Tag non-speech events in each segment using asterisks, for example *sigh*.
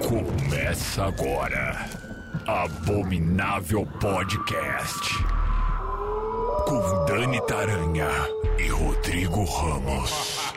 Começa agora. Abominável Podcast. Com Dani Taranha e Rodrigo Ramos.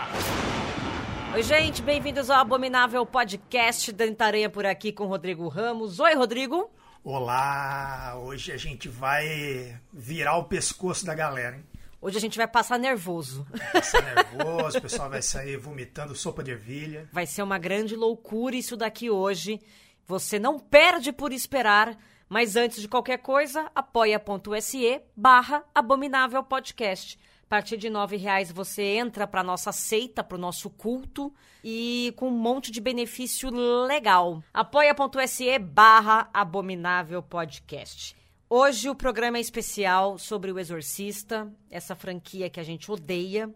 *laughs* Oi, gente, bem-vindos ao Abominável Podcast. Dani Taranha por aqui com Rodrigo Ramos. Oi, Rodrigo. Olá! Hoje a gente vai virar o pescoço da galera, hein? Hoje a gente vai passar nervoso. Vai ser nervoso, o pessoal vai sair vomitando sopa de ervilha. Vai ser uma grande loucura isso daqui hoje. Você não perde por esperar. Mas antes de qualquer coisa, apoia.se barra Abominável Podcast. A partir de nove reais você entra para nossa seita, para o nosso culto e com um monte de benefício legal. apoia.se barra Abominável Podcast. Hoje o programa é especial sobre O Exorcista, essa franquia que a gente odeia,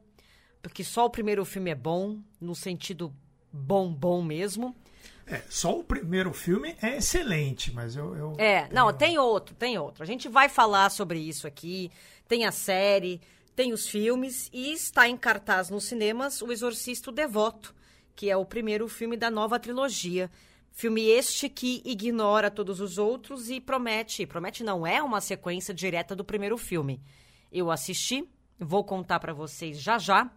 porque só o primeiro filme é bom, no sentido bom, bom mesmo. É, só o primeiro filme é excelente, mas eu. eu É, não, tem outro, tem outro. A gente vai falar sobre isso aqui. Tem a série, tem os filmes e está em cartaz nos cinemas O Exorcista Devoto, que é o primeiro filme da nova trilogia. Filme este que ignora todos os outros e promete, promete não é uma sequência direta do primeiro filme. Eu assisti, vou contar para vocês já já.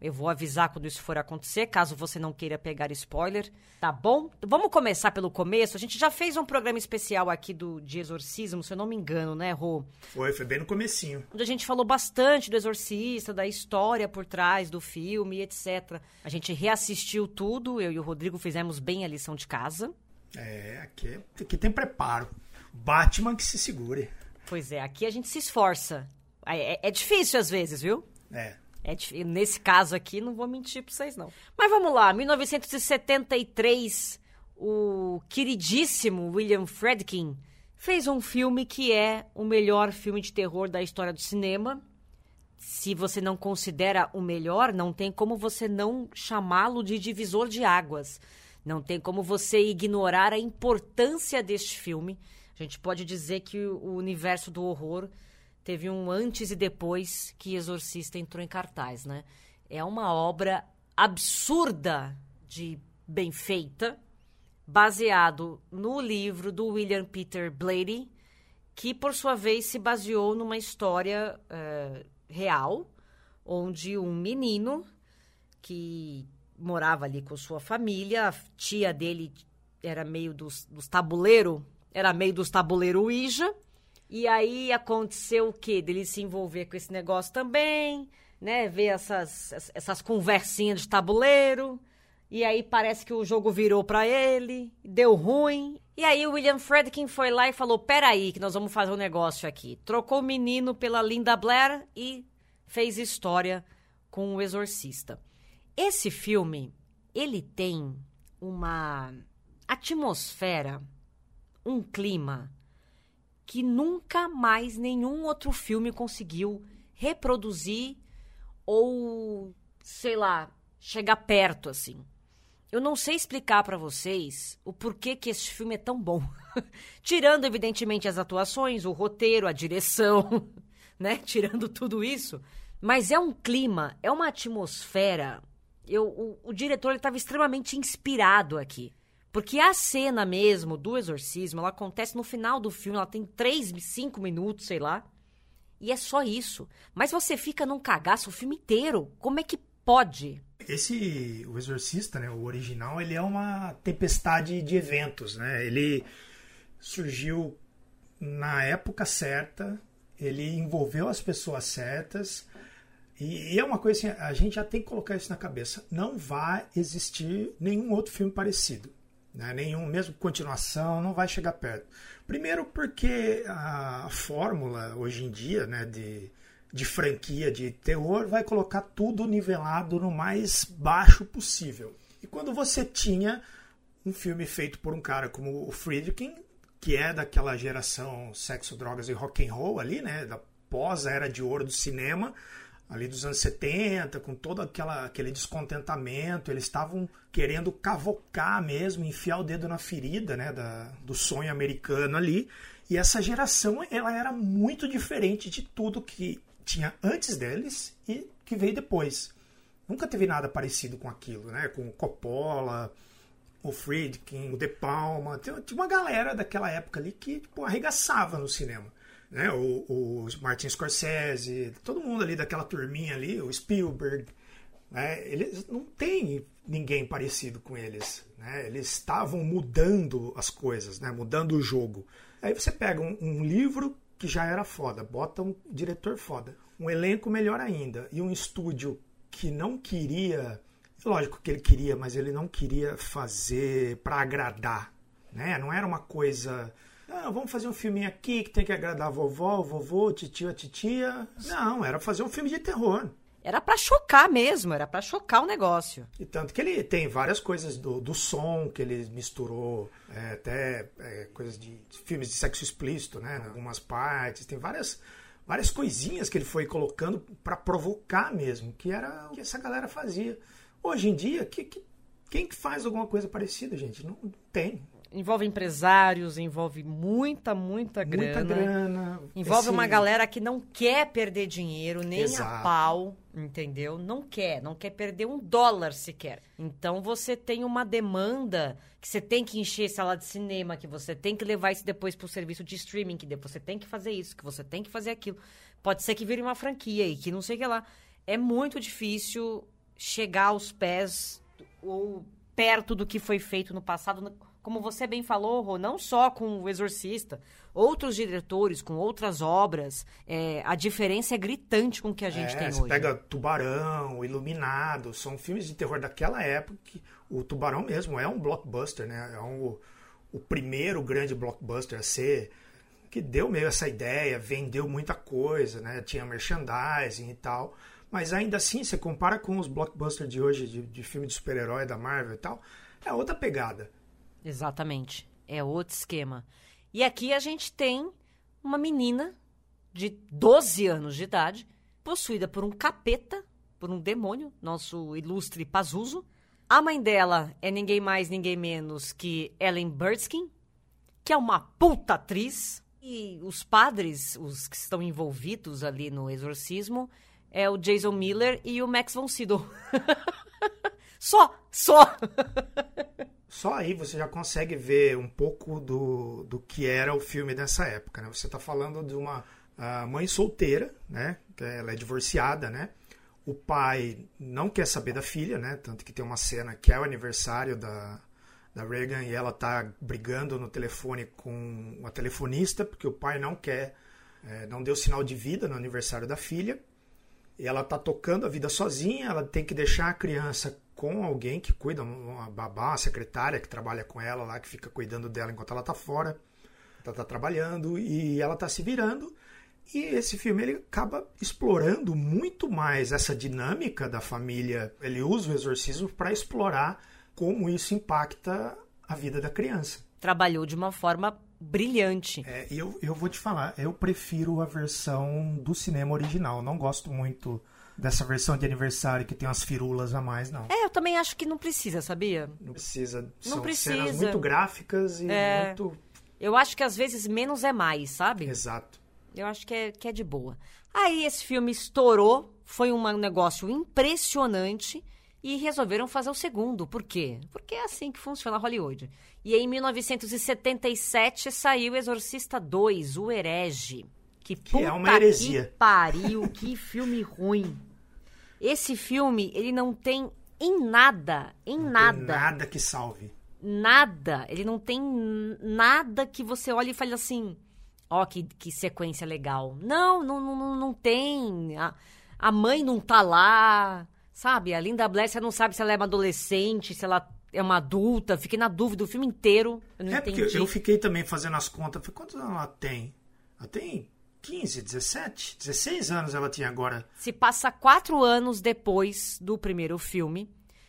Eu vou avisar quando isso for acontecer, caso você não queira pegar spoiler, tá bom? Vamos começar pelo começo. A gente já fez um programa especial aqui do de exorcismo, se eu não me engano, né, Rô? Foi, foi bem no comecinho. Onde a gente falou bastante do exorcista, da história por trás do filme, etc. A gente reassistiu tudo, eu e o Rodrigo fizemos bem a lição de casa. É, aqui, aqui tem preparo. Batman que se segure. Pois é, aqui a gente se esforça. É, é- é difícil às vezes, viu? É. É nesse caso aqui, não vou mentir pra vocês, não. Mas vamos lá, 1973, o queridíssimo William Friedkin fez um filme que é o melhor filme de terror da história do cinema. Se você não considera o melhor, não tem como você não chamá-lo de divisor de águas. Não tem como você ignorar a importância deste filme. A gente pode dizer que o universo do horror teve um antes e depois que Exorcista entrou em cartaz, né? É uma obra absurda de bem feita, baseado no livro do William Peter Blatty, que por sua vez se baseou numa história eh, real, onde um menino que morava ali com sua família, a tia dele era meio dos, dos tabuleiro, era meio dos tabuleiro Ouija, e aí aconteceu o quê? Dele se envolver com esse negócio também, né? Ver essas, essas conversinhas de tabuleiro. E aí parece que o jogo virou pra ele, deu ruim. E aí o William Friedkin foi lá e falou: peraí, que nós vamos fazer um negócio aqui. Trocou o menino pela Linda Blair e fez história com o Exorcista. Esse filme, ele tem uma atmosfera, um clima que nunca mais nenhum outro filme conseguiu reproduzir ou, sei lá, chegar perto assim. Eu não sei explicar pra vocês o porquê que esse filme é tão bom. *laughs* Tirando, evidentemente, as atuações, o roteiro, a direção, *laughs* né? Tirando tudo isso. Mas é um clima, é uma atmosfera. Eu, o, o diretor estava extremamente inspirado aqui. Porque a cena mesmo do exorcismo, ela acontece no final do filme, ela tem três, cinco minutos, sei lá. E é só isso. Mas você fica num cagaço o filme inteiro. Como é que pode? Esse, o Exorcista, né, o original, ele é uma tempestade de eventos, né? Ele surgiu na época certa, ele envolveu as pessoas certas, e, e é uma coisa assim, a gente já tem que colocar isso na cabeça. Não vai existir nenhum outro filme parecido. Né? Nenhum, mesmo continuação, não vai chegar perto. Primeiro porque a fórmula hoje em dia né, de, de franquia de terror vai colocar tudo nivelado no mais baixo possível. E quando você tinha um filme feito por um cara como o Friedkin, que é daquela geração sexo, drogas e rock and roll ali, né, da pós-era de ouro do cinema, ali dos anos 70, com todo aquela, aquele descontentamento, eles estavam querendo cavocar mesmo, enfiar o dedo na ferida né, da, do sonho americano ali. E essa geração ela era muito diferente de tudo que tinha antes deles e que veio depois. nunca teve nada parecido com aquilo, né? Com Coppola, o Friedkin, o De Palma. Tinha uma galera daquela época ali que tipo, arregaçava no cinema. Né? O, o Martin Scorsese, todo mundo ali daquela turminha ali, o Spielberg. Né? Eles não tem ninguém parecido com eles. Né? Eles estavam mudando as coisas, né? mudando o jogo. Aí você pega um, um livro que já era foda, bota um diretor foda, um elenco melhor ainda e um estúdio que não queria, lógico que ele queria, mas ele não queria fazer para agradar, né? Não era uma coisa, ah, vamos fazer um filminho aqui que tem que agradar a vovó, o vovô, titio, a titia. Não, era fazer um filme de terror. Era para chocar mesmo, era para chocar o negócio. E tanto que ele tem várias coisas do, do som que ele misturou, é, até é, coisas de filmes de sexo explícito, né? Em algumas partes, tem várias várias coisinhas que ele foi colocando para provocar mesmo, que era o que essa galera fazia. Hoje em dia, que, que, quem que faz alguma coisa parecida, gente? Não, não tem envolve empresários, envolve muita, muita grana. Muita grana. Envolve esse... uma galera que não quer perder dinheiro, nem Exato. a pau, entendeu? Não quer, não quer perder um dólar sequer. Então você tem uma demanda que você tem que encher sala de cinema, que você tem que levar isso depois para o serviço de streaming, que você tem que fazer isso, que você tem que fazer aquilo. Pode ser que vire uma franquia e que não sei o que lá. É muito difícil chegar aos pés ou perto do que foi feito no passado como você bem falou, Rô, não só com o Exorcista, outros diretores com outras obras, é, a diferença é gritante com o que a gente é, tem você hoje. pega Tubarão, Iluminado, são filmes de terror daquela época que o Tubarão mesmo é um blockbuster, né? É um, o primeiro grande blockbuster a ser que deu meio essa ideia, vendeu muita coisa, né? Tinha merchandising e tal. Mas ainda assim, você compara com os blockbusters de hoje, de, de filme de super-herói da Marvel e tal, é outra pegada. Exatamente. É outro esquema. E aqui a gente tem uma menina de 12 anos de idade, possuída por um capeta, por um demônio, nosso ilustre Pazuzu. A mãe dela é ninguém mais, ninguém menos que Ellen Burstyn, que é uma puta atriz. E os padres, os que estão envolvidos ali no exorcismo, é o Jason Miller e o Max von Sydow. *laughs* só, só. *laughs* Só aí você já consegue ver um pouco do, do que era o filme dessa época. Né? Você está falando de uma uh, mãe solteira, né? ela é divorciada, né? O pai não quer saber da filha, né? Tanto que tem uma cena que é o aniversário da, da Reagan e ela tá brigando no telefone com uma telefonista porque o pai não quer, é, não deu sinal de vida no aniversário da filha. E ela tá tocando a vida sozinha, ela tem que deixar a criança com alguém que cuida, uma babá, uma secretária que trabalha com ela lá, que fica cuidando dela enquanto ela está fora. Ela está trabalhando e ela está se virando. E esse filme ele acaba explorando muito mais essa dinâmica da família. Ele usa o exorcismo para explorar como isso impacta a vida da criança. Trabalhou de uma forma brilhante. É, eu, eu vou te falar, eu prefiro a versão do cinema original. Não gosto muito dessa versão de aniversário que tem umas firulas a mais, não. É, eu também acho que não precisa, sabia? Não precisa. Não São precisa. cenas muito gráficas e é... muito. Eu acho que às vezes menos é mais, sabe? Exato. Eu acho que é, que é de boa. Aí esse filme estourou, foi um negócio impressionante e resolveram fazer o segundo. Por quê? Porque é assim que funciona Hollywood. E em 1977 saiu Exorcista 2, O Herege. Que, que é uma heresia. Que pariu, que filme ruim. Esse filme, ele não tem em nada, em não nada. nada que salve. Nada. Ele não tem nada que você olhe e fale assim: ó, oh, que, que sequência legal. Não, não, não, não tem. A, a mãe não tá lá, sabe? A Linda Blair, você não sabe se ela é uma adolescente, se ela é uma adulta. Fiquei na dúvida o filme inteiro. Eu não é entendi. porque eu fiquei também fazendo as contas. Falei, quantos anos ela tem? Ela tem 15, 17, 16 anos ela tinha agora. Se passa quatro anos depois do primeiro filme.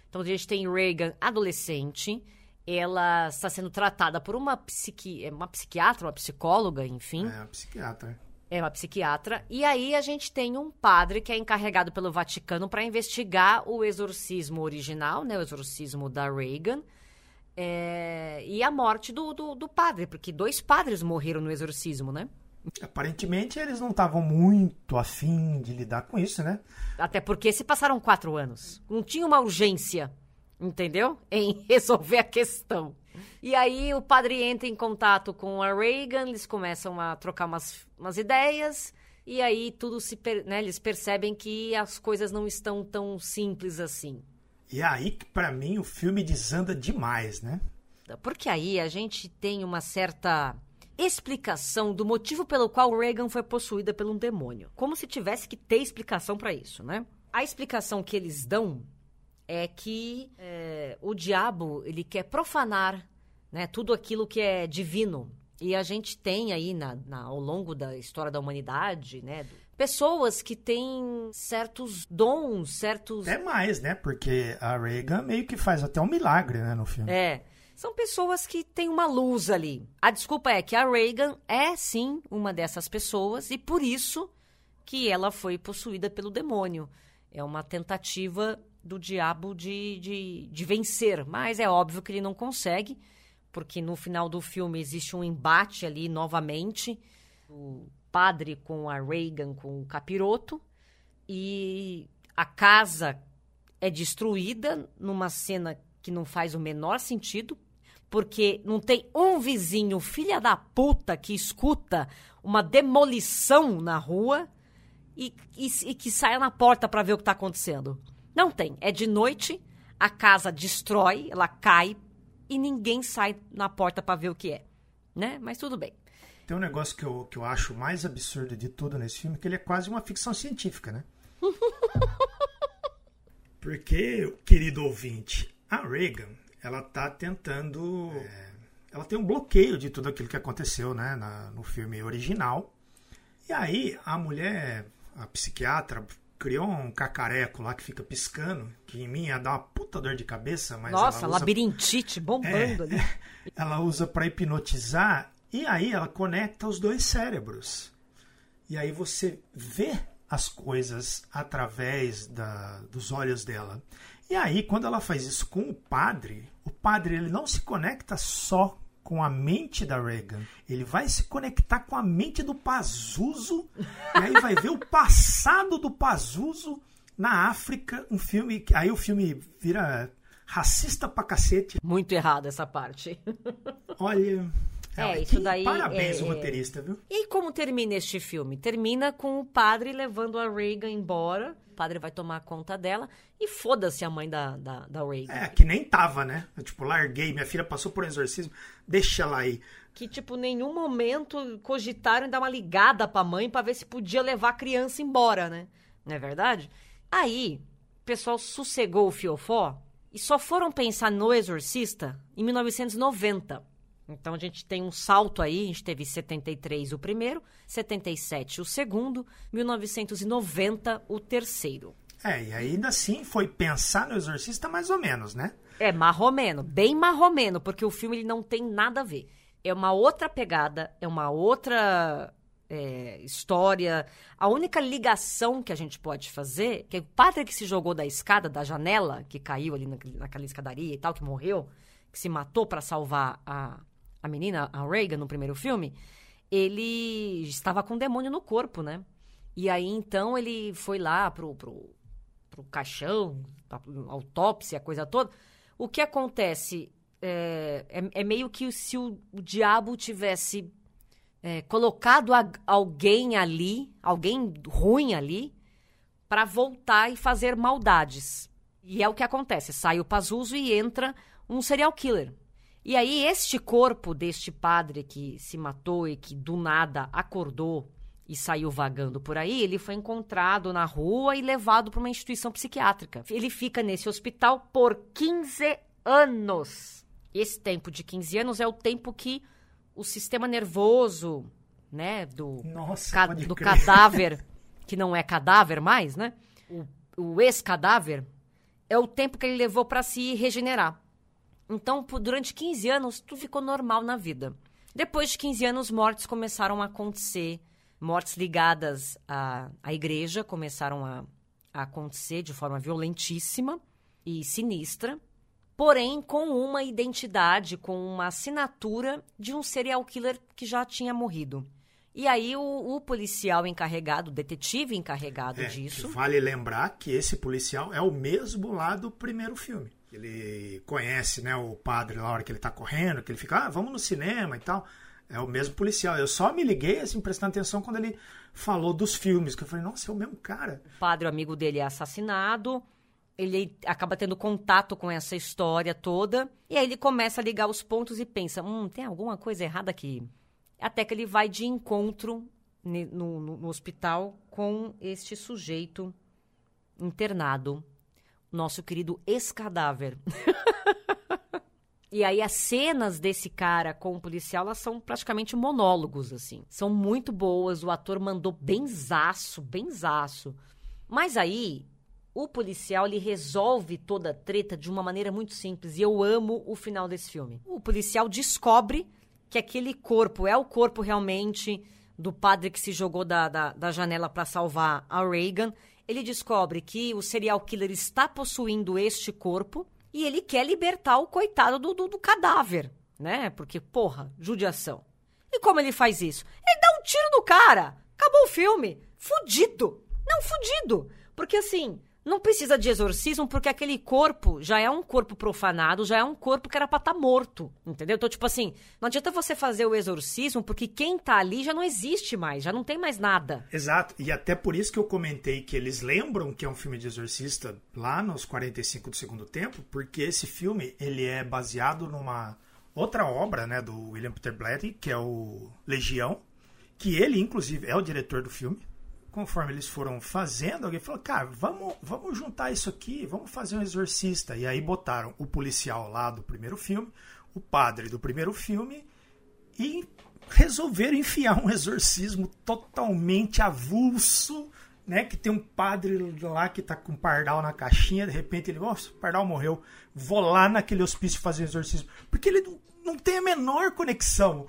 Então a gente tem Reagan adolescente. Ela está sendo tratada por uma, psiqui... uma psiquiatra, uma psicóloga, enfim. É, uma psiquiatra. É uma psiquiatra. E aí a gente tem um padre que é encarregado pelo Vaticano para investigar o exorcismo original, né? O exorcismo da Reagan. É... E a morte do, do, do padre, porque dois padres morreram no exorcismo, né? Aparentemente eles não estavam muito afim de lidar com isso, né? Até porque se passaram quatro anos. Não tinha uma urgência, entendeu? *laughs* Em resolver a questão. E aí o padre entra em contato com a Reagan, eles começam a trocar umas, umas ideias. E aí tudo se né, eles percebem que as coisas não estão tão simples assim. E é aí que para mim o filme desanda demais, né? Porque aí a gente tem uma certa explicação do motivo pelo qual Reagan foi possuída por um demônio. Como se tivesse que ter explicação para isso, né? A explicação que eles dão é que é, o diabo ele quer profanar né, tudo aquilo que é divino. E a gente tem aí na, na, ao longo da história da humanidade, né, pessoas que têm certos dons, certos. É mais, né? Porque a Reagan meio que faz até um milagre, né, no filme. É. São pessoas que têm uma luz ali. A desculpa é que a Reagan é sim uma dessas pessoas e por isso que ela foi possuída pelo demônio. É uma tentativa do diabo de, de, de vencer, mas é óbvio que ele não consegue, porque no final do filme existe um embate ali novamente. O padre com a Reagan, com o capiroto, e a casa é destruída numa cena que não faz o menor sentido, porque não tem um vizinho filha da puta que escuta uma demolição na rua e, e, e que saia na porta para ver o que está acontecendo. Não tem. É de noite, a casa destrói, ela cai e ninguém sai na porta para ver o que é. Né? Mas tudo bem. Tem um negócio que eu, que eu acho mais absurdo de tudo nesse filme, que ele é quase uma ficção científica, né? *laughs* Porque, querido ouvinte, a Reagan, ela tá tentando. É, ela tem um bloqueio de tudo aquilo que aconteceu né, na, no filme original. E aí a mulher, a psiquiatra, criou um cacareco lá que fica piscando, que em mim ia dar uma puta dor de cabeça, mas. Nossa, usa, labirintite bombando é, ali. *laughs* Ela usa para hipnotizar e aí ela conecta os dois cérebros. E aí você vê as coisas através da, dos olhos dela. E aí, quando ela faz isso com o padre, o padre ele não se conecta só com a mente da Reagan. Ele vai se conectar com a mente do Pazuzu e aí vai ver o passado do Pazuzu na África, um filme, aí o filme vira racista pra cacete. Muito errado essa parte. Olha, é, isso daí. Parabéns, é, o roteirista, viu? E como termina este filme? Termina com o padre levando a Reagan embora padre vai tomar conta dela e foda-se a mãe da, da, da Reagan. É, que nem tava, né? Eu, tipo, larguei, minha filha passou por um exorcismo, deixa ela aí. Que, tipo, nenhum momento cogitaram em dar uma ligada pra mãe para ver se podia levar a criança embora, né? Não é verdade? Aí, o pessoal sossegou o fiofó e só foram pensar no Exorcista em 1990. Então a gente tem um salto aí, a gente teve 73 o primeiro, 77 o segundo, 1990 o terceiro. É, e ainda assim foi pensar no Exorcista mais ou menos, né? É, marromeno, bem marromeno, porque o filme ele não tem nada a ver. É uma outra pegada, é uma outra é, história. A única ligação que a gente pode fazer, que é o padre que se jogou da escada, da janela, que caiu ali naquela escadaria e tal, que morreu, que se matou para salvar a, a menina, a Reagan, no primeiro filme, ele estava com um demônio no corpo, né? E aí, então, ele foi lá pro, pro, pro caixão, pra autópsia, a coisa toda. O que acontece é, é, é meio que se o, o diabo tivesse é, colocado a, alguém ali, alguém ruim ali, para voltar e fazer maldades. E é o que acontece. Sai o Pazuzu e entra um serial killer. E aí, este corpo deste padre que se matou e que do nada acordou e saiu vagando por aí, ele foi encontrado na rua e levado para uma instituição psiquiátrica. Ele fica nesse hospital por 15 anos. Esse tempo de 15 anos é o tempo que o sistema nervoso, né, do, Nossa, ca do cadáver, *laughs* que não é cadáver mais, né? O, o ex-cadáver, é o tempo que ele levou para se regenerar. Então, durante 15 anos, tudo ficou normal na vida. Depois de 15 anos, mortes começaram a acontecer. Mortes ligadas à, à igreja começaram a, a acontecer de forma violentíssima e sinistra. Porém, com uma identidade, com uma assinatura de um serial killer que já tinha morrido. E aí o, o policial encarregado, o detetive encarregado É, disso. vale lembrar que esse policial é o mesmo lá do primeiro filme. Ele conhece, né, o padre na hora que ele tá correndo, que ele fica, ah, vamos no cinema e tal. É o mesmo policial. Eu só me liguei, assim, prestando atenção quando ele falou dos filmes, que eu falei, nossa, é o mesmo cara. O padre, o amigo dele, é assassinado. Ele acaba tendo contato com essa história toda. E aí ele começa a ligar os pontos e pensa: hum, tem alguma coisa errada aqui. Até que ele vai de encontro no, no- no hospital com este sujeito internado. Nosso querido ex-cadáver. E aí as cenas desse cara com o policial, elas são praticamente monólogos, assim. São muito boas, o ator mandou benzaço, benzaço. Mas aí, o policial, ele resolve toda a treta de uma maneira muito simples. E eu amo o final desse filme. O policial descobre que aquele corpo é o corpo realmente do padre que se jogou da, da, da janela para salvar a Reagan. Ele descobre que o serial killer está possuindo este corpo e ele quer libertar o coitado do, do, do cadáver, né? Porque, porra, judiação. E como ele faz isso? Ele dá um tiro no cara. Acabou o filme. Fudido. Não, fudido. Porque assim, não precisa de exorcismo porque aquele corpo já é um corpo profanado, já é um corpo que era pra estar morto. Entendeu? Então, tipo assim, não adianta você fazer o exorcismo porque quem tá ali já não existe mais, já não tem mais nada. Exato, e até por isso que eu comentei que eles lembram que é um filme de exorcista lá nos 45 do segundo tempo, porque esse filme ele é baseado numa outra obra, né, do William Peter Blatty, que é o Legião, que ele inclusive é o diretor do filme. Conforme eles foram fazendo, alguém falou: "Cara, vamos, vamos juntar isso aqui, vamos fazer um exorcista". E aí botaram o policial lá do primeiro filme, o padre do primeiro filme e resolveram enfiar um exorcismo totalmente avulso, né? Que tem um padre lá que tá com pardal na caixinha, de repente ele, nossa, o pardal morreu, vou lá naquele hospício fazer exorcismo. Porque ele não, não tem a menor conexão.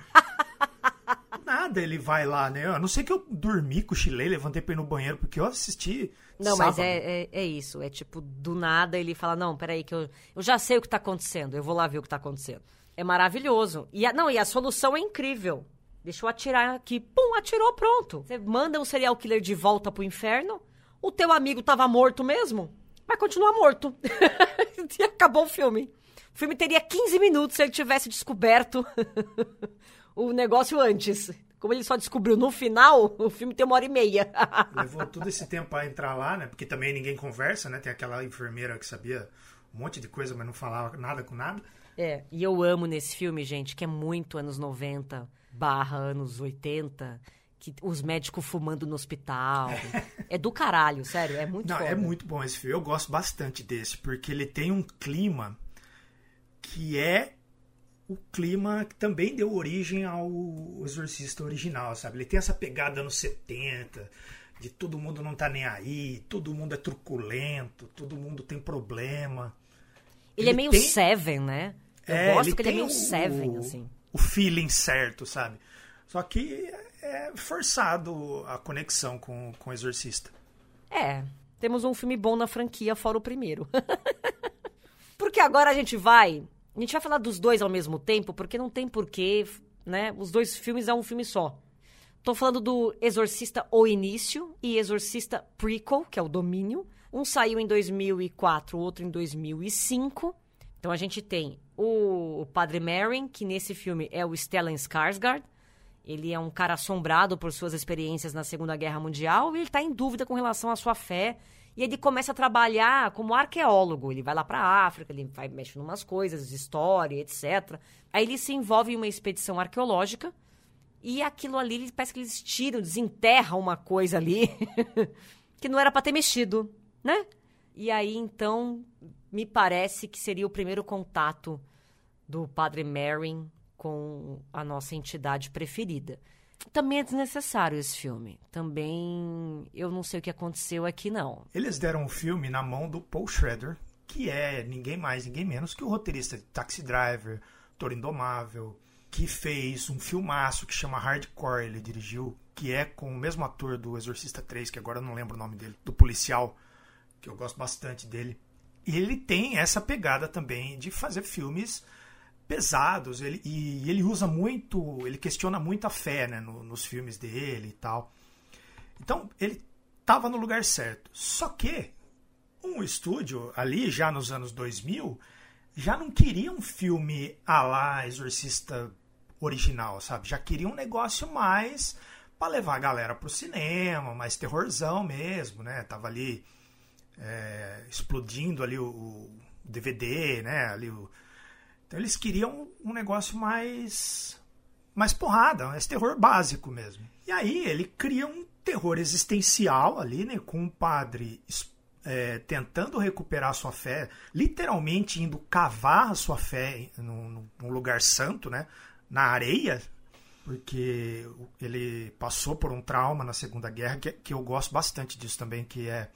Nada ele vai lá, né? A não sei que eu dormi, cochilei, levantei pra ir no banheiro, porque eu assisti. Não, mas sábado. é, é, é isso. É tipo, do nada ele fala: Não, peraí, que eu, eu já sei o que tá acontecendo, eu vou lá ver o que tá acontecendo. É maravilhoso. E a, não, e a solução é incrível. Deixa eu atirar aqui. Pum, atirou, pronto. Você manda um serial killer de volta pro inferno. O teu amigo tava morto mesmo. Vai continuar morto. *laughs* e acabou o filme. O filme teria 15 minutos se ele tivesse descoberto *laughs* o negócio antes. Como ele só descobriu no final, o filme tem uma hora e meia. *laughs* Levou todo esse tempo pra entrar lá, né? Porque também ninguém conversa, né? Tem aquela enfermeira que sabia um monte de coisa, mas não falava nada com nada. É, e eu amo nesse filme, gente, que é muito anos 90 barra anos 80, que os médicos fumando no hospital. *laughs* É do caralho, sério, é muito Não, foda. é muito bom esse filme. Eu gosto bastante desse, porque ele tem um clima que é o clima que também deu origem ao Exorcista original, sabe? Ele tem essa pegada anos 70, de todo mundo não tá nem aí, todo mundo é truculento, todo mundo tem problema. Ele, é ele meio tem- Seven, né? Eu É, gosto ele que ele é meio o- Seven, assim. O feeling certo, sabe? Só que é forçado a conexão com, com o Exorcista. É, temos um filme bom na franquia, fora o primeiro. *laughs* porque agora a gente vai. A gente vai falar dos dois ao mesmo tempo, porque não tem porquê, né? Os dois filmes é um filme só. Tô falando do Exorcista O Início e Exorcista Prequel, que é o Domínio. Um saiu em 2004, o outro em 2005. Então a gente tem o, Padre Merrin, que nesse filme é o Stellan Skarsgård. Ele é um cara assombrado por suas experiências na Segunda Guerra Mundial e ele está em dúvida com relação à sua fé. E ele começa a trabalhar como arqueólogo. Ele vai lá para a África, ele vai mexe em umas coisas, história, etc. Aí ele se envolve em uma expedição arqueológica e aquilo ali, ele- parece que eles tiram, desenterram uma coisa ali *laughs* que não era para ter mexido, né? E aí, então, me parece que seria o primeiro contato do Padre Merrin com a nossa entidade preferida. Também é desnecessário esse filme. Também eu não sei o que aconteceu aqui, não. Eles deram o filme na mão do Paul Schrader, que é ninguém mais, ninguém menos que o roteirista de Taxi Driver, Toro Indomável, que fez um filmaço que chama Hardcore, ele dirigiu, que é com o mesmo ator do Exorcista 3, que agora eu não lembro o nome dele, do policial, que eu gosto bastante dele. E ele tem essa pegada também de fazer filmes pesados. Ele, e ele usa muito, ele questiona muito a fé né, no, nos filmes dele e tal. Então, ele estava no lugar certo. Só que um estúdio ali, já nos anos 2000, já não queria um filme a lá Exorcista original, sabe? Já queria um negócio mais para levar a galera pro cinema, mais terrorzão mesmo, né? Tava ali é, explodindo ali o, o, DVD, né? Ali o... Então eles queriam um negócio mais mais porrada, mais terror básico mesmo. E aí ele cria um terror existencial ali, né? Com um padre é, tentando recuperar sua fé, literalmente indo cavar a sua fé num, num lugar santo, né? Na areia, porque ele passou por um trauma na Segunda Guerra, que, que eu gosto bastante disso também, que é,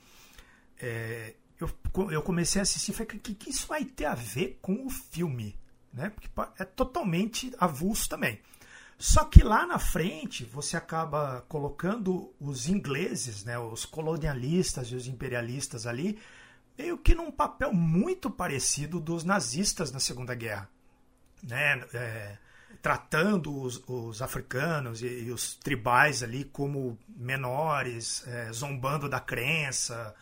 é eu, eu comecei a assistir e falei, o que, que isso vai ter a ver com o filme? Né? Porque é totalmente avulso também. Só que lá na frente você acaba colocando os ingleses, né, os colonialistas e os imperialistas ali, meio que num papel muito parecido dos nazistas na Segunda Guerra. Né? É, tratando os, os africanos e, e, os tribais ali como menores, é, zombando da crença,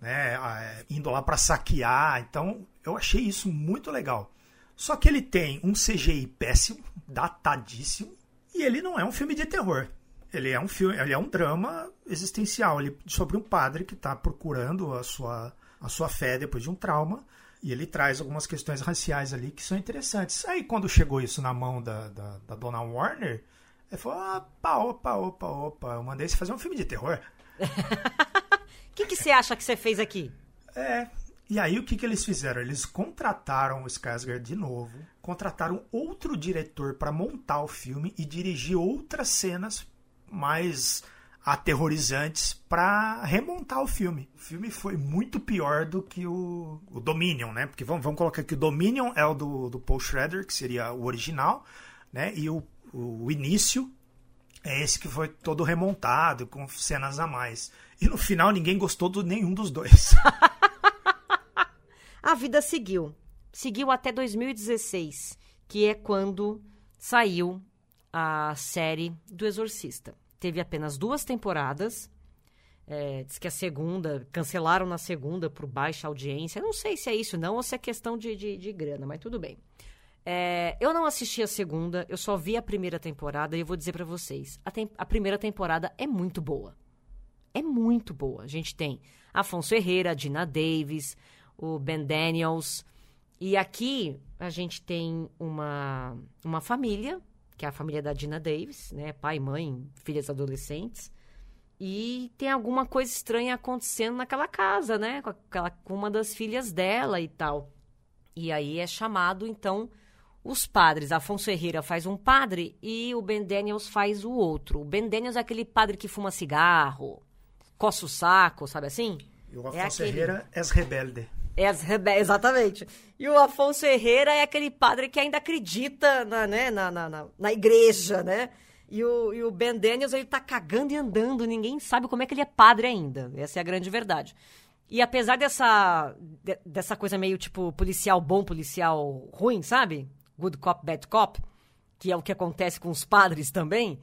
né, é, indo lá para saquear. Então eu achei isso muito legal. Só que ele tem um CGI péssimo, datadíssimo, e ele não é um filme de terror. Ele é um filme, ele é um drama existencial ele, sobre um padre que está procurando a sua, a sua fé depois de um trauma. E ele traz algumas questões raciais ali que são interessantes. Aí quando chegou isso na mão da, da, da dona Warner, ele falou: opa, opa, opa, opa, eu mandei você fazer um filme de terror. *laughs* O que, que você acha que você fez aqui? É, e aí o que, que eles fizeram? Eles contrataram o Skarsgård de novo, contrataram outro diretor para montar o filme e dirigir outras cenas mais aterrorizantes para remontar o filme. O filme foi muito pior do que o, o Dominion, né? Porque vamos, vamos colocar que o Dominion é o do, do Paul Schrader, que seria o original, né? E o, o início é esse que foi todo remontado, com cenas a mais. E no final ninguém gostou de nenhum dos dois. *laughs* A vida seguiu. Seguiu até 2016, que é quando saiu a série do Exorcista. Teve apenas duas temporadas. É, diz que a segunda, cancelaram na segunda por baixa audiência. não sei se é isso não ou se é questão de, de, de grana, mas tudo bem. É, eu não assisti a segunda, eu só vi a primeira temporada e eu vou dizer para vocês: a, tem, a, primeira temporada é muito boa. É muito boa. A gente tem Afonso Herrera, Dina Davis, o Ben Daniels. E aqui a gente tem uma, uma família, que é a família da Dina Davis, né? Pai, mãe, filhas adolescentes. E tem alguma coisa estranha acontecendo naquela casa, né? Com, aquela, com uma das filhas dela e tal. E aí é chamado, então, os padres. Afonso Herrera faz um padre e o Ben Daniels faz o outro. O Ben Daniels é aquele padre que fuma cigarro, coça o saco, sabe assim? E o é Afonso é aquele... Herrera é rebelde. É exatamente. E o Afonso Herrera é aquele padre que ainda acredita na, né, na, na, na, na igreja, né? E o, e o Ben Daniels, ele tá cagando e andando, ninguém sabe como é que ele é padre ainda. Essa é a grande verdade. E apesar dessa, de, dessa coisa meio tipo policial bom, policial ruim, sabe? Good cop, bad cop, que é o que acontece com os padres também,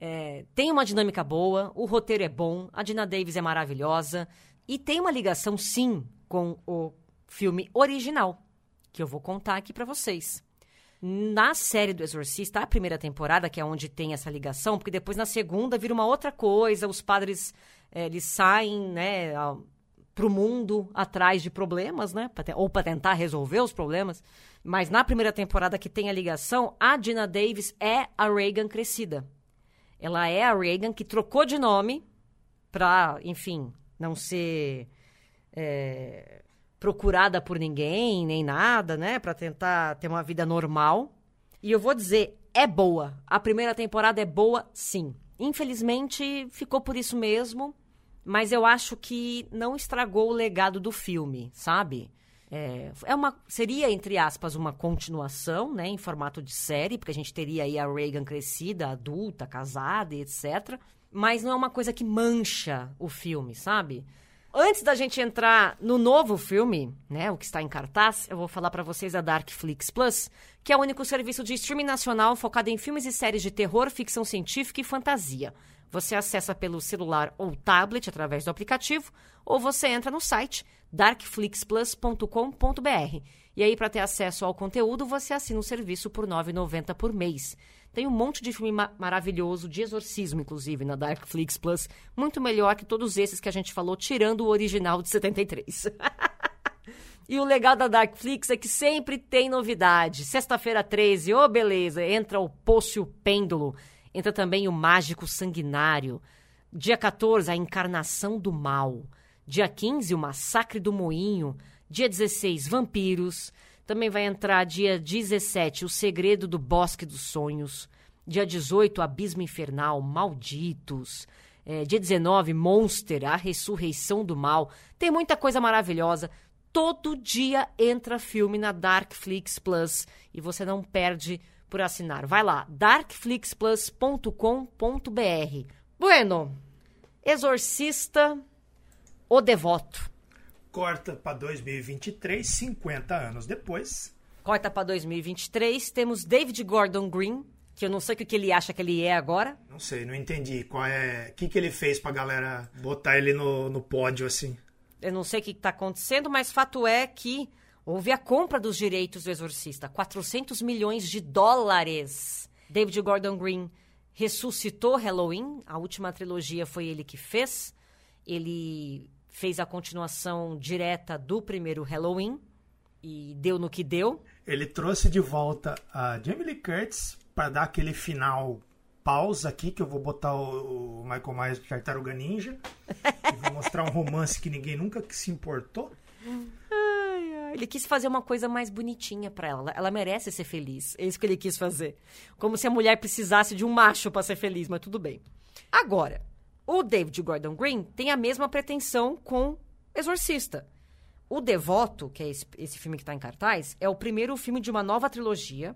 é, tem uma dinâmica boa, o roteiro é bom, a Dina Davis é maravilhosa, e tem uma ligação, sim, com o filme original, que eu vou contar aqui para vocês. Na série do Exorcista, a primeira temporada, que é onde tem essa ligação, porque depois na segunda vira uma outra coisa, os padres é, eles saem, né, para o mundo atrás de problemas, né, pra ou para tentar resolver os problemas. Mas na primeira temporada que tem a ligação, a Dina Davis é a Reagan crescida. Ela é a Reagan que trocou de nome para, enfim, não ser é, procurada por ninguém, nem nada, né? Pra tentar ter uma vida normal. E eu vou dizer, é boa. A primeira temporada é boa, sim. Infelizmente, ficou por isso mesmo. Mas eu acho que não estragou o legado do filme, sabe? É, é uma, seria, entre aspas, uma continuação, né? Em formato de série, porque a gente teria aí a Reagan crescida, adulta, casada e etc. Mas não é uma coisa que mancha o filme, sabe? Antes da gente entrar no novo filme, né, o que está em cartaz, eu vou falar para vocês da Darkflix Plus, que é o único serviço de streaming nacional focado em filmes e séries de terror, ficção científica e fantasia. Você acessa pelo celular ou tablet através do aplicativo, ou você entra no site darkflixplus.com.br. E aí, para ter acesso ao conteúdo, você assina o serviço por R$ 9,90 por mês. Tem um monte de filme ma maravilhoso, de exorcismo, inclusive, na Darkflix Plus. Muito melhor que todos esses que a gente falou, tirando o original de 73. *laughs* e o legal da Darkflix é que sempre tem novidade. Sexta-feira 13, ô oh, beleza, entra o Poço Pêndulo. Entra também o Mágico Sanguinário. Dia 14, a Encarnação do Mal. Dia 15, o Massacre do Moinho. Dia 16, Vampiros. Também vai entrar dia 17, O Segredo do Bosque dos Sonhos. Dia 18, Abismo Infernal, Malditos. É, dia 19, Monster, A Ressurreição do Mal. Tem muita coisa maravilhosa. Todo dia entra filme na Darkflix Plus e você não perde por assinar. Vai lá, darkflixplus.com.br. Bueno, Exorcista, O Devoto corta para 2023, 50 anos depois. Corta para 2023, temos David Gordon Green, que eu não sei o que ele acha que ele é agora. Não sei, não entendi. Qual é. O que, que ele fez pra galera botar ele no, no pódio assim? Eu não sei o que está acontecendo, mas fato é que houve a compra dos direitos do Exorcista 400 milhões de dólares. David Gordon Green ressuscitou Halloween, a última trilogia foi ele que fez. Ele fez a continuação direta do primeiro Halloween e deu no que deu. Ele trouxe de volta a Jamie Lee Curtis para dar aquele final pausa aqui que eu vou botar o, Michael Myers de Tartaruga Ninja e vou mostrar um romance que ninguém nunca se importou. Ai, ai. Ele quis fazer uma coisa mais bonitinha para ela. Ela merece ser feliz. É isso que ele quis fazer. Como se a mulher precisasse de um macho para ser feliz, mas tudo bem. Agora, o David Gordon Green tem a mesma pretensão com Exorcista. O Devoto, que é esse, esse filme que está em cartaz, é o primeiro filme de uma nova trilogia,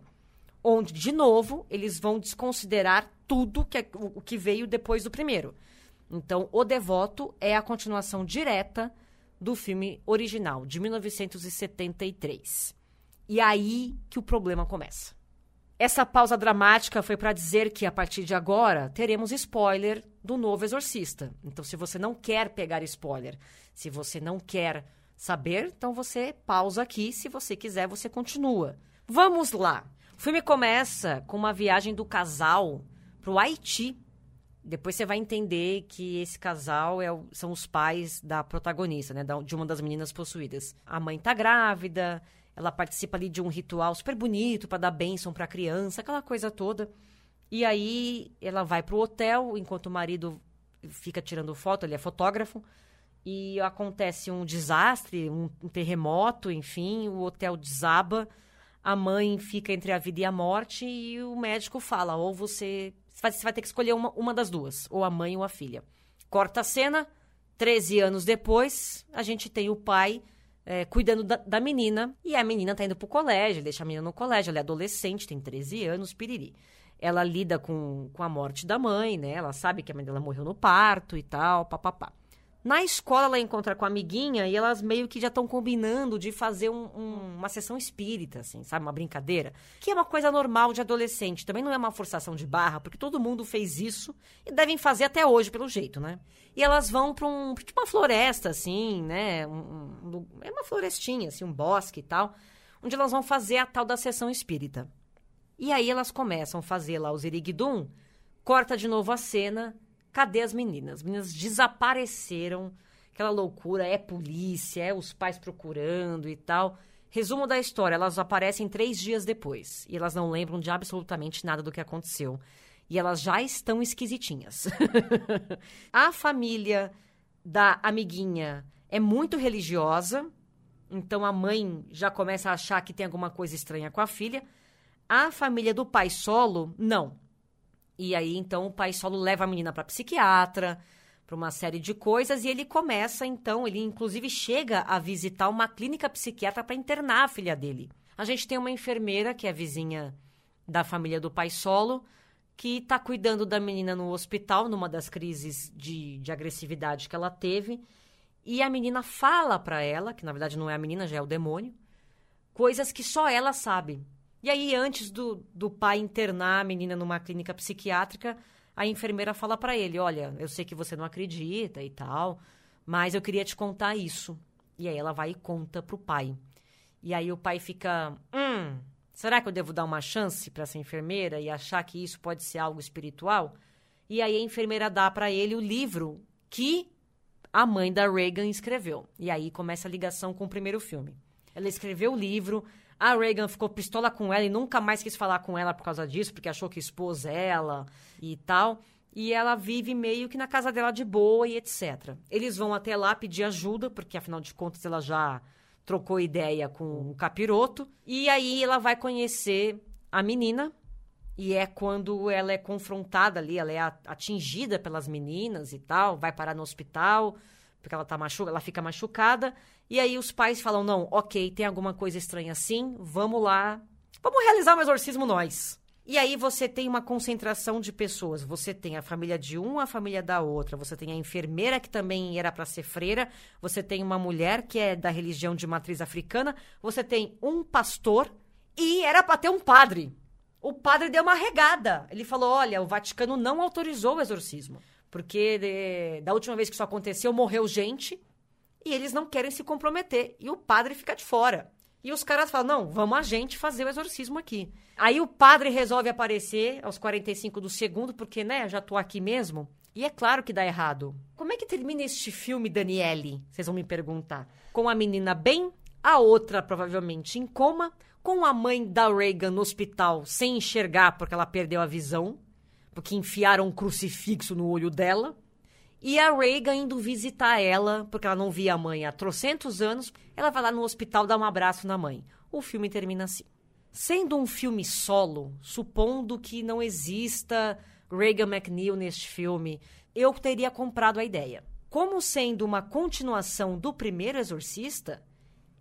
onde, de novo, eles vão desconsiderar tudo que é, o, o que veio depois do primeiro. Então, O Devoto é a continuação direta do filme original, de 1973. E aí que o problema começa. Essa pausa dramática foi para dizer que a partir de agora teremos spoiler do novo Exorcista. Então, se você não quer pegar spoiler, se você não quer saber, então você pausa aqui. Se você quiser, você continua. Vamos lá. O filme começa com uma viagem do casal para o Haiti. Depois você vai entender que esse casal é, são os pais da protagonista, né? De uma das meninas possuídas. A mãe tá grávida, ela participa ali de um ritual super bonito para dar bênção para a criança, aquela coisa toda. E aí ela vai pro hotel enquanto o marido fica tirando foto, ele é fotógrafo. E acontece um desastre, um, um terremoto, enfim, o hotel desaba. A mãe fica entre a vida e a morte e o médico fala: ou você, você vai, ter que escolher uma, uma das duas, ou a mãe ou a filha. Corta a cena, 13 anos depois, a gente tem o pai é, cuidando da, da, menina. E a menina tá indo pro colégio, deixa a menina no colégio. Ela é adolescente, tem 13 anos, piriri. Ela lida com, com a morte da mãe, né? Ela sabe que a mãe dela morreu no parto e tal, papapá. Na escola, ela encontra com a amiguinha e elas meio que já estão combinando de fazer um, um, uma sessão espírita, assim, sabe? Uma brincadeira. Que é uma coisa normal de adolescente. Também não é uma forçação de barra, porque todo mundo fez isso e devem fazer até hoje, pelo jeito, né? E elas vão para um, tipo uma floresta, assim, né? Um, é uma florestinha, assim, um bosque e tal, onde elas vão fazer a tal da sessão espírita. E aí elas começam a fazer lá os erigdum, corta de novo a cena Cadê as meninas? As meninas desapareceram. Aquela loucura, é polícia, é os pais procurando e tal. Resumo da história: elas aparecem três dias depois e elas não lembram de absolutamente nada do que aconteceu. E elas já estão esquisitinhas. *laughs* a família da amiguinha é muito religiosa, então a mãe já começa a achar que tem alguma coisa estranha com a filha. A família do pai solo, não. E aí, então, o pai solo leva a menina para psiquiatra, para uma série de coisas, e ele começa, então, ele inclusive chega a visitar uma clínica psiquiatra para internar a filha dele. A gente tem uma enfermeira, que é vizinha da família do pai solo, que está cuidando da menina no hospital, numa das crises de, de agressividade que ela teve. E a menina fala pra ela, que na verdade não é a menina, já é o demônio, coisas que só ela sabe. E aí, antes do, do pai internar a menina numa clínica psiquiátrica, a enfermeira fala para ele: Olha, eu sei que você não acredita e tal, mas eu queria te contar isso. E aí ela vai e conta pro pai. E aí o pai fica: Hum, será que eu devo dar uma chance para essa enfermeira e achar que isso pode ser algo espiritual? E aí a enfermeira dá para ele o livro que a mãe da Reagan escreveu. E aí começa a ligação com o primeiro filme. Ela escreveu o livro, a Reagan ficou pistola com ela e nunca mais quis falar com ela por causa disso, porque achou que expôs ela e tal. E ela vive meio que na casa dela de boa e etc. Eles vão até lá pedir ajuda, porque afinal de contas ela já trocou ideia com o capiroto. E aí ela vai conhecer a menina. E é quando ela é confrontada ali, ela é atingida pelas meninas e tal, vai parar no hospital, porque ela tá machucada, ela fica machucada. E aí os pais falam: não, ok, tem alguma coisa estranha assim, vamos lá, vamos realizar um exorcismo nós. E aí você tem uma concentração de pessoas. Você tem a família de um, a família da outra. Você tem a enfermeira que também era para ser freira. Você tem uma mulher que é da religião de matriz africana. Você tem um pastor e era para ter um padre. O padre deu uma regada. Ele falou: "Olha, o Vaticano não autorizou o exorcismo, porque de, da última vez que isso aconteceu morreu gente e eles não querem se comprometer. E o padre fica de fora. E os caras falam: não, vamos a gente fazer o exorcismo aqui. Aí o padre resolve aparecer aos 45 do segundo, porque, né, já tô aqui mesmo. E é claro que dá errado. Como é que termina este filme, Daniele? Vocês vão me perguntar. Com a menina bem, a outra provavelmente em coma, com a mãe da Reagan no hospital sem enxergar porque ela perdeu a visão, porque enfiaram um crucifixo no olho dela. E a Reagan indo visitar ela, porque ela não via a mãe há trocentos anos, ela vai lá no hospital dar um abraço na mãe. O filme termina assim. Sendo um filme solo, supondo que não exista Reagan McNeil neste filme, eu teria comprado a ideia. Como sendo uma continuação do primeiro Exorcista,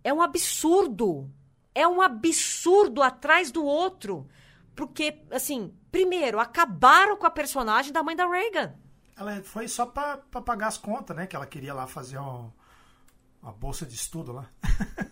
é um absurdo. É um absurdo atrás do outro. Porque, assim, primeiro, acabaram com a personagem da mãe da Reagan. Ela foi só pra, pra pagar as contas, né? Que ela queria lá fazer uma, uma bolsa de estudo lá. *laughs*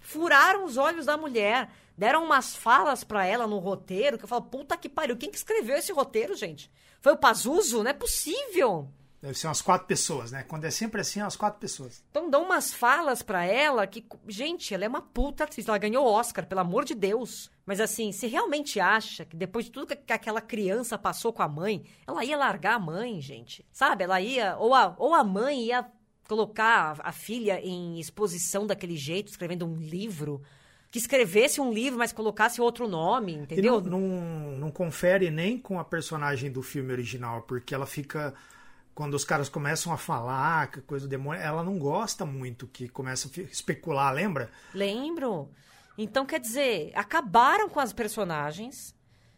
Furaram os olhos da mulher. Deram umas falas para ela no roteiro que eu falo, puta que pariu, quem que escreveu esse roteiro, gente? Foi o Pazuzu? Não é possível. Deve ser umas quatro pessoas, né? Quando é sempre assim, umas quatro pessoas. Então dão umas falas para ela que, gente, ela é uma puta atriz. Ela ganhou Oscar, pelo amor de Deus. Mas assim, se realmente acha que depois de tudo que aquela criança passou com a mãe, ela ia largar a mãe, gente. Sabe? Ela ia. Ou a, ou a mãe ia colocar a filha em exposição daquele jeito, escrevendo um livro que escrevesse um livro, mas colocasse outro nome, entendeu? E não, não, não, confere nem com a personagem do filme original, porque ela fica. Quando os caras começam a falar que coisa do demônio, ela não gosta muito que começa a especular, lembra? Lembro. Então, quer dizer, acabaram com as personagens.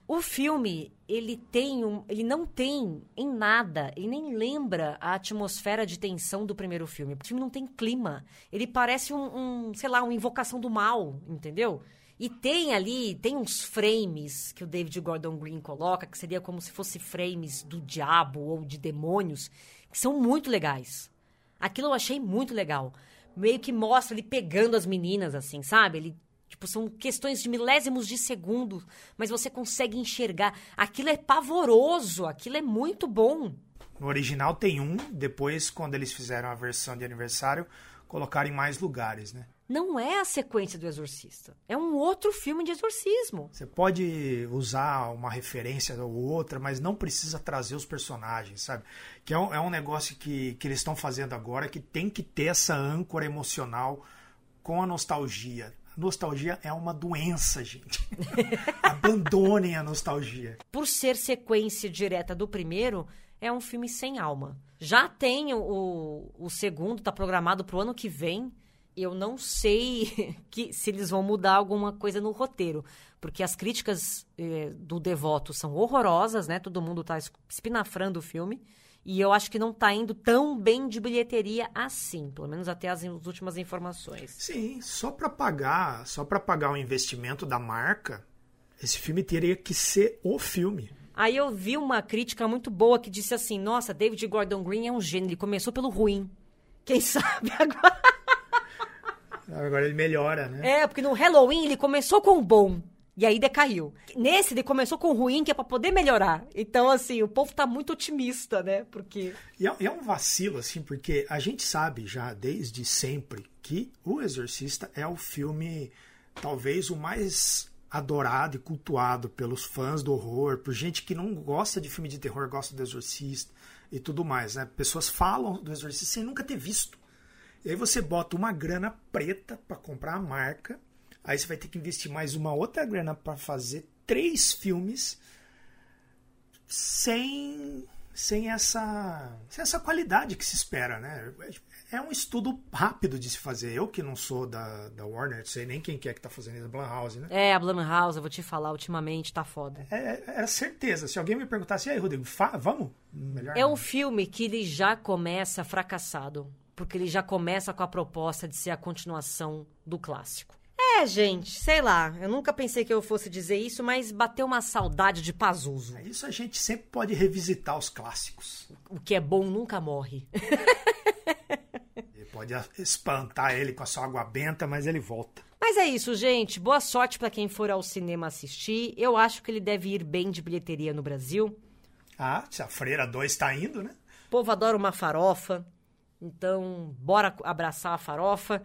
O filme, ele tem um, ele não tem em nada, ele nem lembra a atmosfera de tensão do primeiro filme. O filme não tem clima. Ele parece um, um sei lá, uma invocação do mal, entendeu? E tem ali, tem uns frames que o David Gordon Green coloca, que seria como se fosse frames do diabo ou de demônios, que são muito legais. Aquilo eu achei muito legal. Meio que mostra ele pegando as meninas, assim, sabe? Ele Tipo, são questões de milésimos de segundo, mas você consegue enxergar. Aquilo é pavoroso, aquilo é muito bom. No original tem um, depois, quando eles fizeram a versão de aniversário, colocaram em mais lugares, né? Não é a sequência do Exorcista. É um outro filme de exorcismo. Você pode usar uma referência ou outra, mas não precisa trazer os personagens, sabe? Que é um, é um negócio que, que eles estão fazendo agora que tem que ter essa âncora emocional com a nostalgia nostalgia é uma doença, gente. *laughs* Abandonem a nostalgia. Por ser sequência direta do primeiro, é um filme sem alma. Já tem o, o segundo, tá programado pro ano que vem. Eu não sei *laughs* que, se eles vão mudar alguma coisa no roteiro. Porque as críticas eh, do Devoto são horrorosas, né? Todo mundo tá espinafrando o filme. E eu acho que não está indo tão bem de bilheteria assim, pelo menos até as, as últimas informações. Sim, só para pagar, só para pagar o investimento da marca, esse filme teria que ser o filme. Aí eu vi uma crítica muito boa que disse assim: "Nossa, David Gordon Green é um gênio, ele começou pelo ruim. Quem *laughs* sabe agora. Agora ele melhora, né? É, porque no Halloween ele começou com o bom. E aí decaiu. Nesse, ele começou com o ruim, que é pra poder melhorar. Então, assim, o povo tá muito otimista, né? Porque. E é, é um vacilo, assim, porque a gente sabe já desde sempre que O Exorcista é o filme, talvez o mais adorado e cultuado pelos fãs do horror, por gente que não gosta de filme de terror, gosta do Exorcista e tudo mais, né? Pessoas falam do Exorcista sem nunca ter visto. E aí você bota uma grana preta para comprar a marca, aí você vai ter que investir mais uma outra grana para fazer três filmes sem sem essa sem essa qualidade que se espera, né? É um estudo rápido de se fazer. Eu que não sou da, da Warner, não sei nem quem que é que tá fazendo isso, a Blumhouse, né? É, a Blumhouse, eu vou te falar, ultimamente tá foda. É, é certeza. Se alguém me perguntasse, e aí, Rodrigo, vamos? Melhor é não. um filme que ele já começa fracassado porque ele já começa com a proposta de ser a continuação do clássico. É, gente, sei lá. Eu nunca pensei que eu fosse dizer isso, mas bateu uma saudade de Pazuzu. É isso a gente sempre pode revisitar os clássicos. O que é bom nunca morre. *laughs* pode espantar ele com a sua água benta, mas ele volta. Mas é isso, gente. Boa sorte para quem for ao cinema assistir. Eu acho que ele deve ir bem de bilheteria no Brasil. Ah, se a Freira 2 está indo, né? O povo adora uma farofa. Então, bora abraçar a farofa.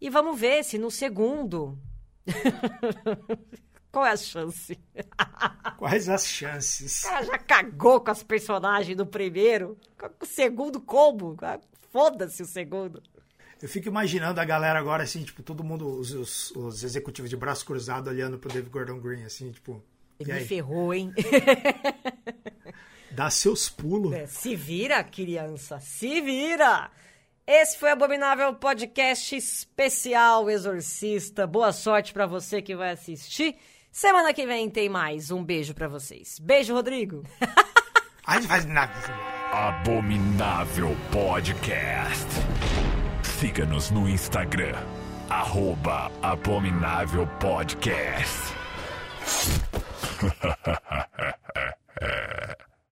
E vamos ver se no segundo. *laughs* Qual é a chance? *laughs* Quais as chances? O cara já cagou com as personagens do primeiro. O segundo, como? Foda-se o segundo. Eu fico imaginando a galera agora, assim, tipo, todo mundo, os, os, os executivos de braço cruzado olhando pro David Gordon Green, assim, tipo. Ele me ferrou, hein? Dá seus pulos. É, se vira, criança, se vira! Esse foi o Abominável Podcast Especial Exorcista. Boa sorte para você que vai assistir. Semana que vem tem mais. Um beijo para vocês. Beijo, Rodrigo. *laughs* Abominável Podcast. Siga-nos no Instagram. Arroba Abominável Podcast. *laughs*